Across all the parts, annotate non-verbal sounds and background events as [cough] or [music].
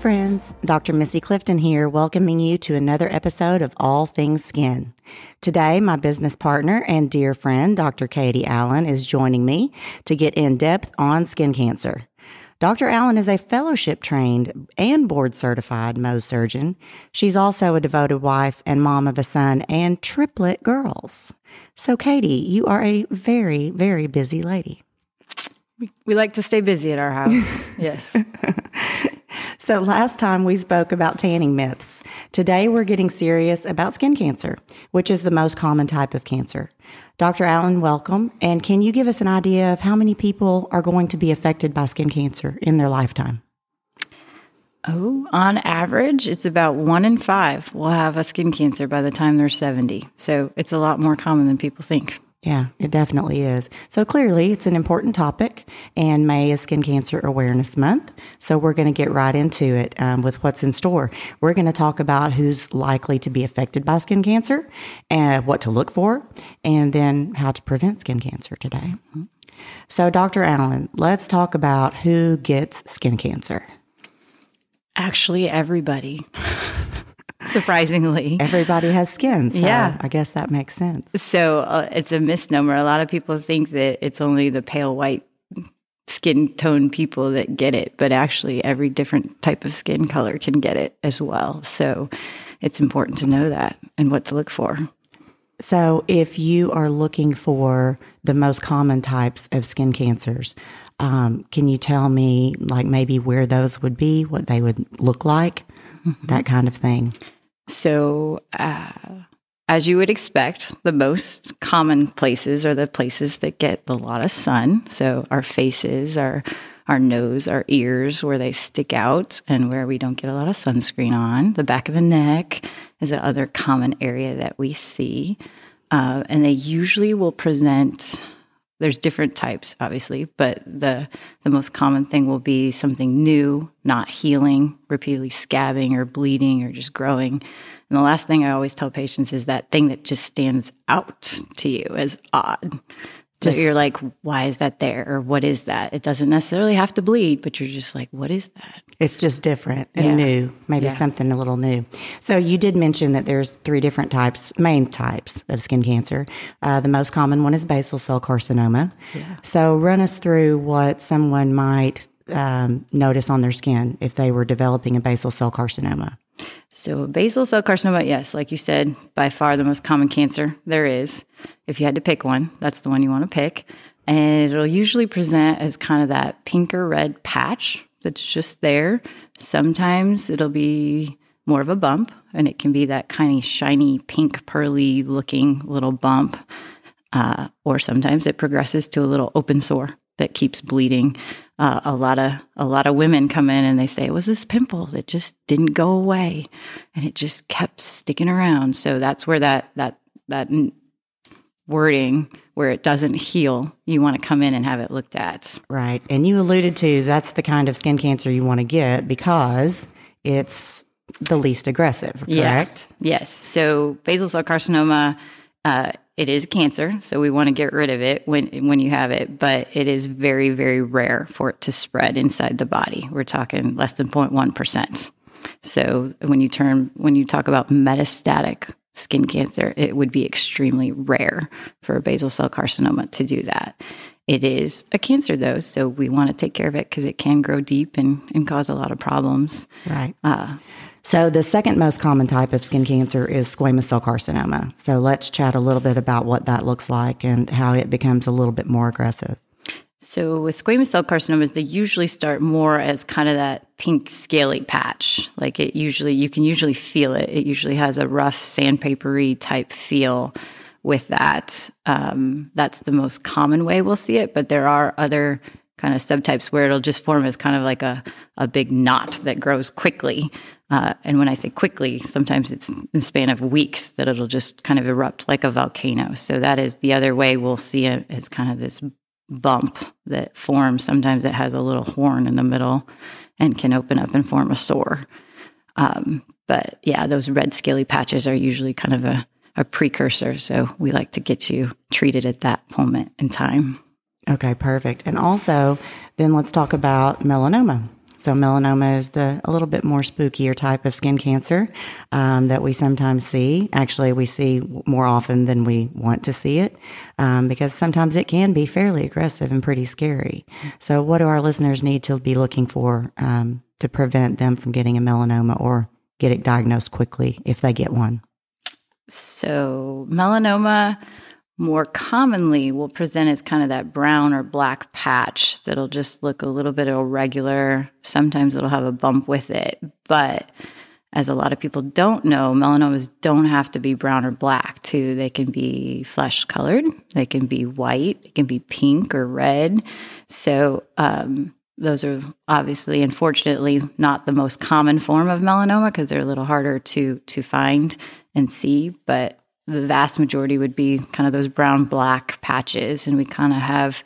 friends. Dr. Missy Clifton here, welcoming you to another episode of All Things Skin. Today, my business partner and dear friend, Dr. Katie Allen, is joining me to get in depth on skin cancer. Dr. Allen is a fellowship trained and board certified Mohs surgeon. She's also a devoted wife and mom of a son and triplet girls. So, Katie, you are a very, very busy lady. We like to stay busy at our house. [laughs] yes. So, last time we spoke about tanning myths. Today we're getting serious about skin cancer, which is the most common type of cancer. Dr. Allen, welcome. And can you give us an idea of how many people are going to be affected by skin cancer in their lifetime? Oh, on average, it's about one in five will have a skin cancer by the time they're 70. So it's a lot more common than people think. Yeah, it definitely is. So clearly, it's an important topic, and May is Skin Cancer Awareness Month. So we're going to get right into it um, with what's in store. We're going to talk about who's likely to be affected by skin cancer, and what to look for, and then how to prevent skin cancer today. So, Dr. Allen, let's talk about who gets skin cancer. Actually, everybody. [laughs] surprisingly. Everybody has skin. So yeah. I guess that makes sense. So uh, it's a misnomer. A lot of people think that it's only the pale white skin tone people that get it, but actually, every different type of skin color can get it as well. So it's important to know that and what to look for. So, if you are looking for the most common types of skin cancers, um, can you tell me, like, maybe where those would be, what they would look like, [laughs] that kind of thing? So, uh, as you would expect, the most common places are the places that get a lot of sun. So, our faces, our our nose, our ears, where they stick out and where we don't get a lot of sunscreen on. The back of the neck is the other common area that we see. Uh, and they usually will present there's different types obviously but the the most common thing will be something new not healing repeatedly scabbing or bleeding or just growing. And the last thing i always tell patients is that thing that just stands out to you as odd just, so you're like, why is that there? Or what is that? It doesn't necessarily have to bleed, but you're just like, what is that? It's just different and yeah. new, maybe yeah. something a little new. So you did mention that there's three different types, main types of skin cancer. Uh, the most common one is basal cell carcinoma. Yeah. So run us through what someone might um, notice on their skin if they were developing a basal cell carcinoma. So, basal cell carcinoma, yes, like you said, by far the most common cancer there is. If you had to pick one, that's the one you want to pick. And it'll usually present as kind of that pink or red patch that's just there. Sometimes it'll be more of a bump, and it can be that kind of shiny, pink, pearly looking little bump. Uh, or sometimes it progresses to a little open sore that keeps bleeding. Uh, a lot of a lot of women come in and they say it was this pimple that just didn't go away, and it just kept sticking around. So that's where that that that wording where it doesn't heal, you want to come in and have it looked at. Right, and you alluded to that's the kind of skin cancer you want to get because it's the least aggressive. Correct. Yeah. Yes. So basal cell carcinoma. Uh, it is cancer, so we want to get rid of it when when you have it, but it is very very rare for it to spread inside the body. We're talking less than 0.1%. So when you turn when you talk about metastatic skin cancer, it would be extremely rare for a basal cell carcinoma to do that. It is a cancer though, so we want to take care of it because it can grow deep and, and cause a lot of problems. Right. Uh, so, the second most common type of skin cancer is squamous cell carcinoma. So, let's chat a little bit about what that looks like and how it becomes a little bit more aggressive. So, with squamous cell carcinomas, they usually start more as kind of that pink scaly patch. Like it usually, you can usually feel it. It usually has a rough sandpapery type feel with that. Um, that's the most common way we'll see it, but there are other kind of subtypes where it'll just form as kind of like a, a big knot that grows quickly. Uh, and when I say quickly, sometimes it's in the span of weeks that it'll just kind of erupt like a volcano. So that is the other way we'll see it as kind of this bump that forms. Sometimes it has a little horn in the middle and can open up and form a sore. Um, but yeah, those red scaly patches are usually kind of a, a precursor. So we like to get you treated at that moment in time. Okay, perfect. And also, then let's talk about melanoma. So melanoma is the a little bit more spookier type of skin cancer um, that we sometimes see. Actually, we see more often than we want to see it um, because sometimes it can be fairly aggressive and pretty scary. So, what do our listeners need to be looking for um, to prevent them from getting a melanoma or get it diagnosed quickly if they get one? So, melanoma more commonly will present as kind of that brown or black patch that'll just look a little bit irregular. Sometimes it'll have a bump with it. But as a lot of people don't know, melanomas don't have to be brown or black too. They can be flesh colored, they can be white, it can be pink or red. So, um, those are obviously, unfortunately, not the most common form of melanoma because they're a little harder to to find and see. But the vast majority would be kind of those brown black patches. And we kind of have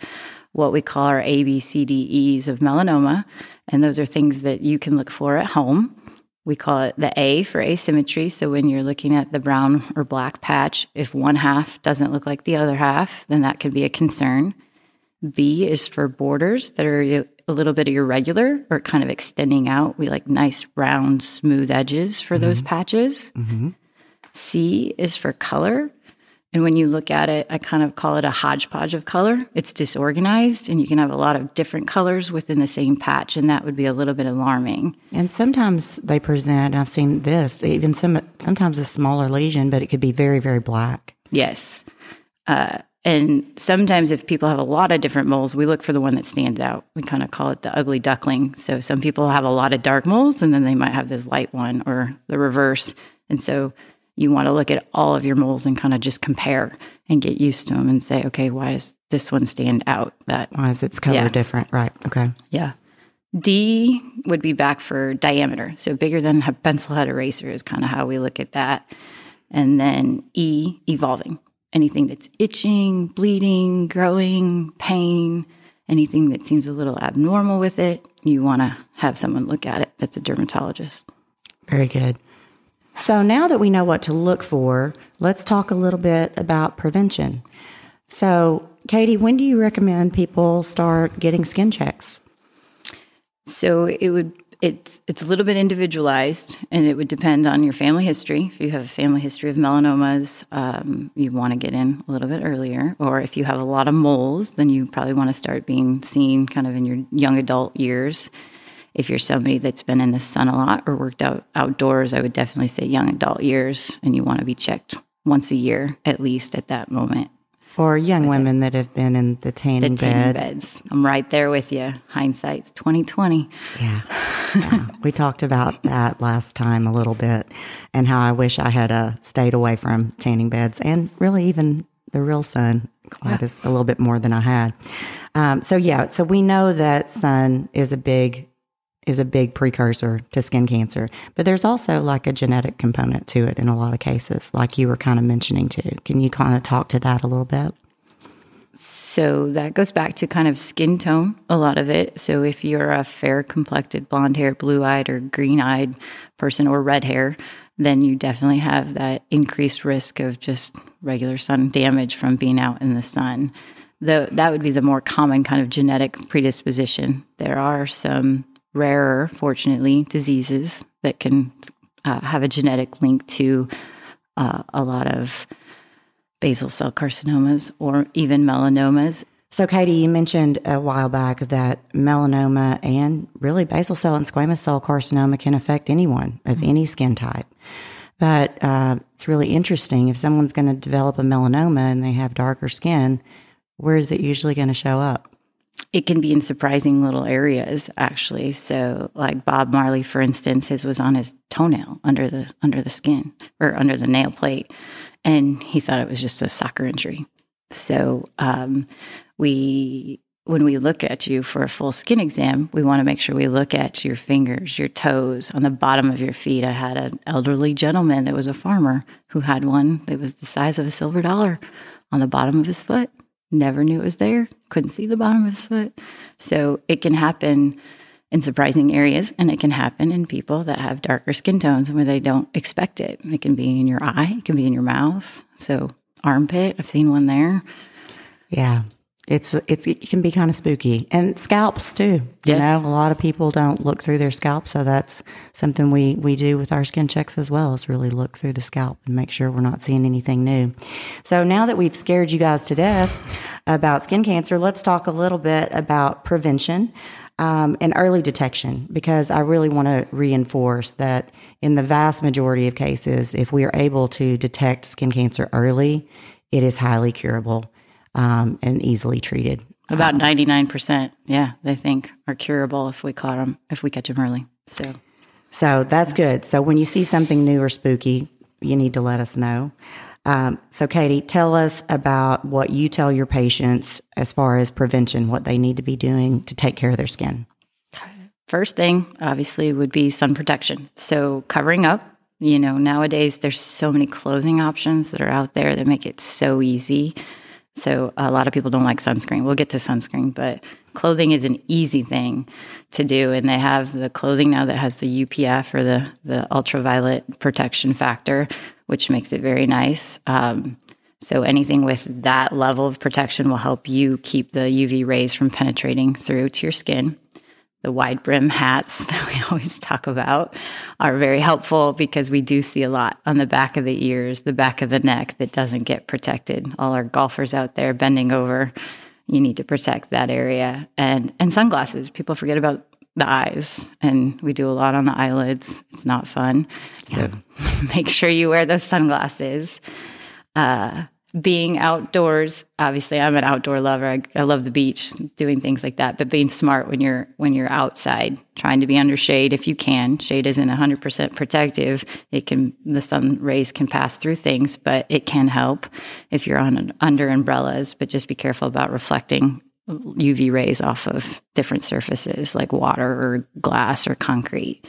what we call our A, B, C, D, E's of melanoma. And those are things that you can look for at home. We call it the A for asymmetry. So when you're looking at the brown or black patch, if one half doesn't look like the other half, then that can be a concern. B is for borders that are a little bit irregular or kind of extending out. We like nice, round, smooth edges for mm-hmm. those patches. Mm-hmm. C is for color. And when you look at it, I kind of call it a hodgepodge of color. It's disorganized and you can have a lot of different colors within the same patch. And that would be a little bit alarming. And sometimes they present, I've seen this, even some, sometimes a smaller lesion, but it could be very, very black. Yes. Uh, and sometimes if people have a lot of different moles, we look for the one that stands out. We kind of call it the ugly duckling. So some people have a lot of dark moles and then they might have this light one or the reverse. And so you want to look at all of your moles and kind of just compare and get used to them and say, okay, why does this one stand out? That why is its color yeah. different? Right. Okay. Yeah. D would be back for diameter. So bigger than a pencil head eraser is kind of how we look at that. And then E, evolving. Anything that's itching, bleeding, growing, pain, anything that seems a little abnormal with it, you want to have someone look at it that's a dermatologist. Very good. So now that we know what to look for, let's talk a little bit about prevention. So, Katie, when do you recommend people start getting skin checks? So it would it's it's a little bit individualized, and it would depend on your family history. If you have a family history of melanomas, um, you want to get in a little bit earlier. Or if you have a lot of moles, then you probably want to start being seen kind of in your young adult years if you're somebody that's been in the sun a lot or worked out outdoors, I would definitely say young adult years, and you want to be checked once a year at least at that moment. Or young women it. that have been in the tanning, the tanning bed. beds. I'm right there with you. Hindsight's 2020. Yeah. yeah. we talked about that last time a little bit and how I wish I had uh, stayed away from tanning beds and really even the real sun quite yeah. a little bit more than I had. Um, so yeah, so we know that sun is a big is a big precursor to skin cancer. But there's also like a genetic component to it in a lot of cases, like you were kind of mentioning too. Can you kind of talk to that a little bit? So that goes back to kind of skin tone, a lot of it. So if you're a fair complected, blonde hair, blue eyed, or green eyed person, or red hair, then you definitely have that increased risk of just regular sun damage from being out in the sun. The, that would be the more common kind of genetic predisposition. There are some rarer, fortunately, diseases that can uh, have a genetic link to uh, a lot of basal cell carcinomas or even melanomas. So, Katie, you mentioned a while back that melanoma and really basal cell and squamous cell carcinoma can affect anyone of mm-hmm. any skin type. But uh, it's really interesting if someone's going to develop a melanoma and they have darker skin, where is it usually going to show up? It can be in surprising little areas actually. So like bob marley for instance his was on his toenail under the under the skin or under the nail plate and he thought it was just a soccer injury. So um, we when we look at you for a full skin exam we want to make sure we look at your fingers your toes. On the bottom of your feet i had an elderly gentleman that was a farmer who had one that was the size of a silver dollar on the bottom of his foot never knew it was there, couldn't see the bottom of his foot. So it can happen in surprising areas and it can happen in people that have darker skin tones where they don't expect it. It can be in your eye, it can be in your mouth. So armpit, I've seen one there. Yeah. It's it's it can be kind of spooky and scalps too. You Yes. know, a lot of people don't look through their scalp, so that's something we we do with our skin checks as well. Is really look through the scalp and make sure we're not seeing anything new. So now that we've scared you guys to death about skin cancer, let's talk a little bit about prevention. Um, and early detection, because I really want to reinforce that in the vast majority of cases, if we are able to detect skin cancer early, it is highly curable um, and easily treated. About 99%, yeah, they think are curable if we caught them, if we catch them early. So, So that's good. So when you see something new or spooky, you need to let us know. Um, so, Katie, tell us about what you tell your patients as far as prevention, what they need to be doing to take care of their skin. first thing obviously would be sun protection. So, covering up. You know, nowadays there's so many clothing options that are out there that make it so easy. So, a lot of people don't like sunscreen. We'll get to sunscreen, but clothing is an easy thing to do. And they have the clothing now that has the UPF or the, the ultraviolet protection factor, which makes it very nice. Um, so anything with that level of protection will help you keep the UV rays from penetrating through to your skin. The wide brim hats [laughs] that we always talk about are very helpful because we do see a lot on the back of the ears, the back of the neck that doesn't get protected. All our golfers out there bending over, you need to protect that area. And and sunglasses, people forget about the eyes and we do a lot on the eyelids. It's not fun. So [laughs] make sure you wear those sunglasses uh, being outdoors obviously i'm an outdoor lover. I, I love the beach doing things like that but being smart when you're when you're outside trying to be under shade if you can. Shade isn't 100% protective. It can the sun rays can pass through things but it can help if you're on under umbrellas. But just be careful about reflecting uv rays off of different surfaces like water or glass or concrete.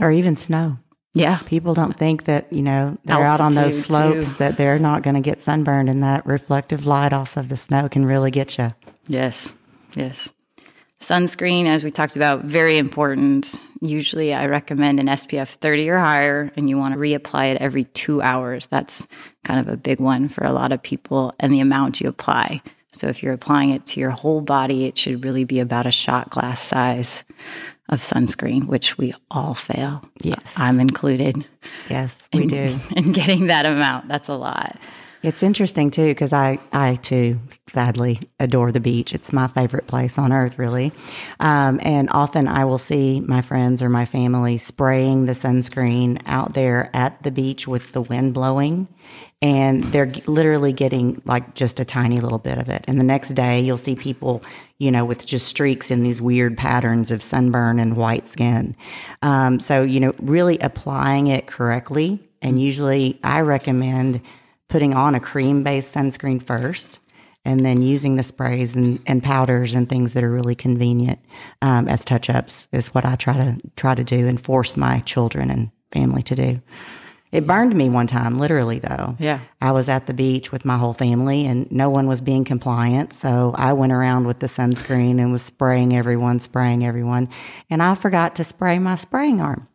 Or even snow. Yeah People don't think that, you know, they're out on those slopes too. that they're not going to get sunburned and that reflective light off of the snow can really get you. Yes, yes. Sunscreen, as we talked about, very important. Usually, I recommend an SPF 30 or higher, and you want to reapply it every two hours. That's kind of a big one for a lot of people, and the amount you apply. So, if you're applying it to your whole body, it should really be about a shot glass size of sunscreen, which we all fail. Yes. I'm included Yes, we do. [laughs] in getting that amount. That's a lot. It's interesting too because I, I too, sadly, adore the beach. It's my favorite place on earth, really. Um, and often I will see my friends or my family spraying the sunscreen out there at the beach with the wind blowing, and they're literally getting like just a tiny little bit of it. And the next day, you'll see people, you know, with just streaks in these weird patterns of sunburn and white skin. Um, so, you know, really applying it correctly. And usually I recommend putting on a cream based sunscreen first and then using the sprays and, and powders and things that are really convenient um, as touch ups is what I try to try to do and force my children and family to do. It burned me one time, literally though. Yeah. I was at the beach with my whole family and no one was being compliant. So I went around with the sunscreen and was spraying everyone, spraying everyone. And I forgot to spray my spraying arm.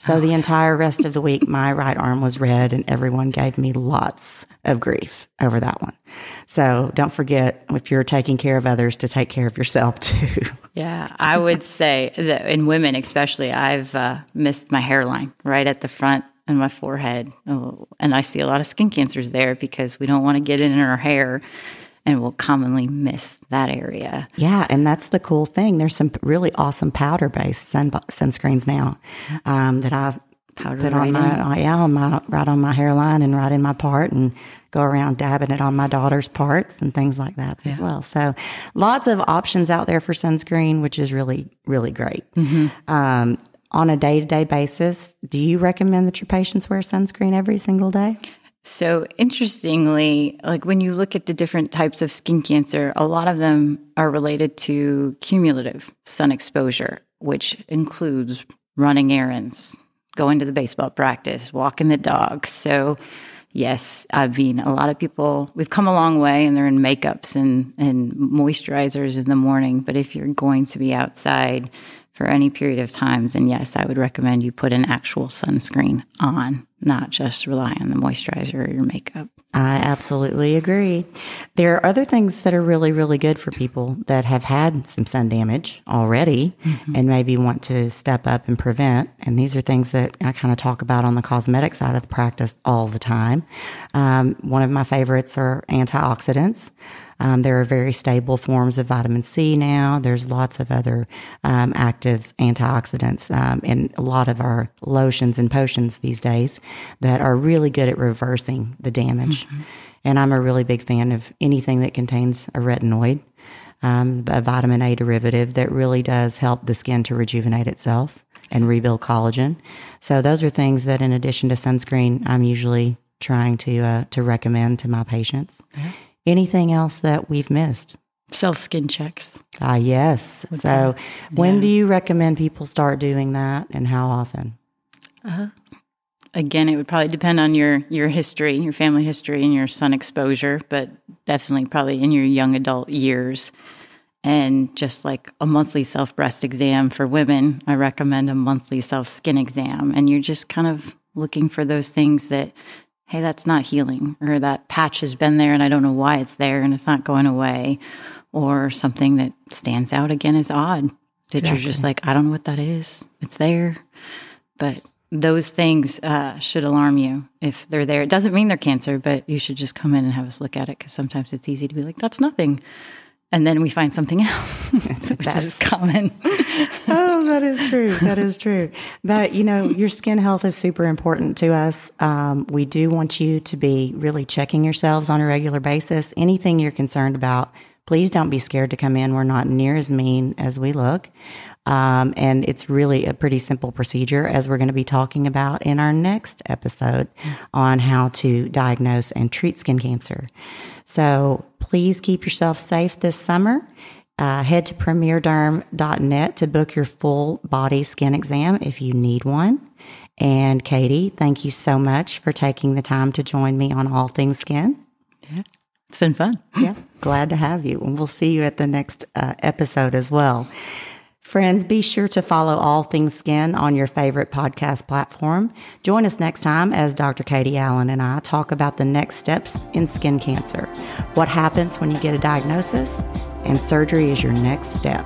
So the entire rest of the week, my right arm was red and everyone gave me lots of grief over that one. So don't forget if you're taking care of others to take care of yourself [laughs] too. Yeah, I would say that in women, especially, I've uh, missed my hairline right at the front and my forehead. Oh, and I see a lot of skin cancers there because we don't want to get it in our hair and we'll commonly miss that area. Yeah, and that's the cool thing. There's some really awesome powder based sun sunscreens now um, that I've Powder put right on my in. yeah on my right on my hairline and right in my part and go around dabbing it on my daughter's parts and things like that as well. So lots of options out there for sunscreen, which is really really great. Um, on a day to day basis, do you recommend that your patients wear sunscreen every single day? So interestingly, like when you look at the different types of skin cancer, a lot of them are related to cumulative sun exposure, which includes running errands, going to the baseball practice, walking the dog. So yes, I mean a lot of people we've come a long way and they're in makeups and, and moisturizers in the morning. But if you're going to be outside for any period of time, then yes, I would recommend you put an actual sunscreen on, not just rely on the moisturizer or your makeup. I absolutely agree. There are other things that are really, really good for people that have had some sun damage already mm-hmm. and maybe want to step up and prevent. And these are things that I kind of talk about on the cosmetic side of the practice all the time. Um, one of my favorites are antioxidants. Um, there are very stable forms of vitamin C now. There's lots of other um, actives, antioxidants, um, in a lot of our lotions and potions these days that are really good at reversing the damage. Mm-hmm. And I'm a really big fan of anything that contains a retinoid. Um, a vitamin A derivative that really does help the skin to rejuvenate itself and rebuild collagen. So those are things that, in addition to sunscreen, I'm usually trying to uh, to recommend to my patients. Mm-hmm. Anything else that we've missed? Self skin checks. Ah, yes. Okay. So, when yeah. do you recommend people start doing that, and how often? Uh-huh. Again, it would probably depend on your your history, your family history, and your sun exposure, but definitely probably in your young adult years. And just like a monthly self breast exam for women, I recommend a monthly self skin exam. And you're just kind of looking for those things that hey, that's not healing, or that patch has been there and I don't know why it's there and it's not going away, or something that stands out again is odd that exactly. you're just like, I don't know what that is. It's there. But those things uh, should alarm you if they're there. It doesn't mean they're cancer, but you should just come in and have us look at it because sometimes it's easy to be like, that's nothing and then we find something else, [laughs] which That's, is common. [laughs] oh, that is true. That is true. But you know, your skin health is super important to us. Um, we do want you to be really checking yourselves on a regular basis. Anything you're concerned about, please don't be scared to come in. We're not near as mean as we look. Um, and it's really a pretty simple procedure, as we're going to be talking about in our next episode on how to diagnose and treat skin cancer. So please keep yourself safe this summer. Uh, head to premierderm.net to book your full body skin exam if you need one. And Katie, thank you so much for taking the time to join me on All Things Skin. Yeah, it's been fun. yeah, glad to have you. And we'll see you at the next uh, episode as well. Friends, be sure to follow All Things Skin on your favorite podcast platform. Join us next time as Dr. Katie Allen and I talk about the next steps in skin cancer, what happens when you get a diagnosis, and surgery is your next step.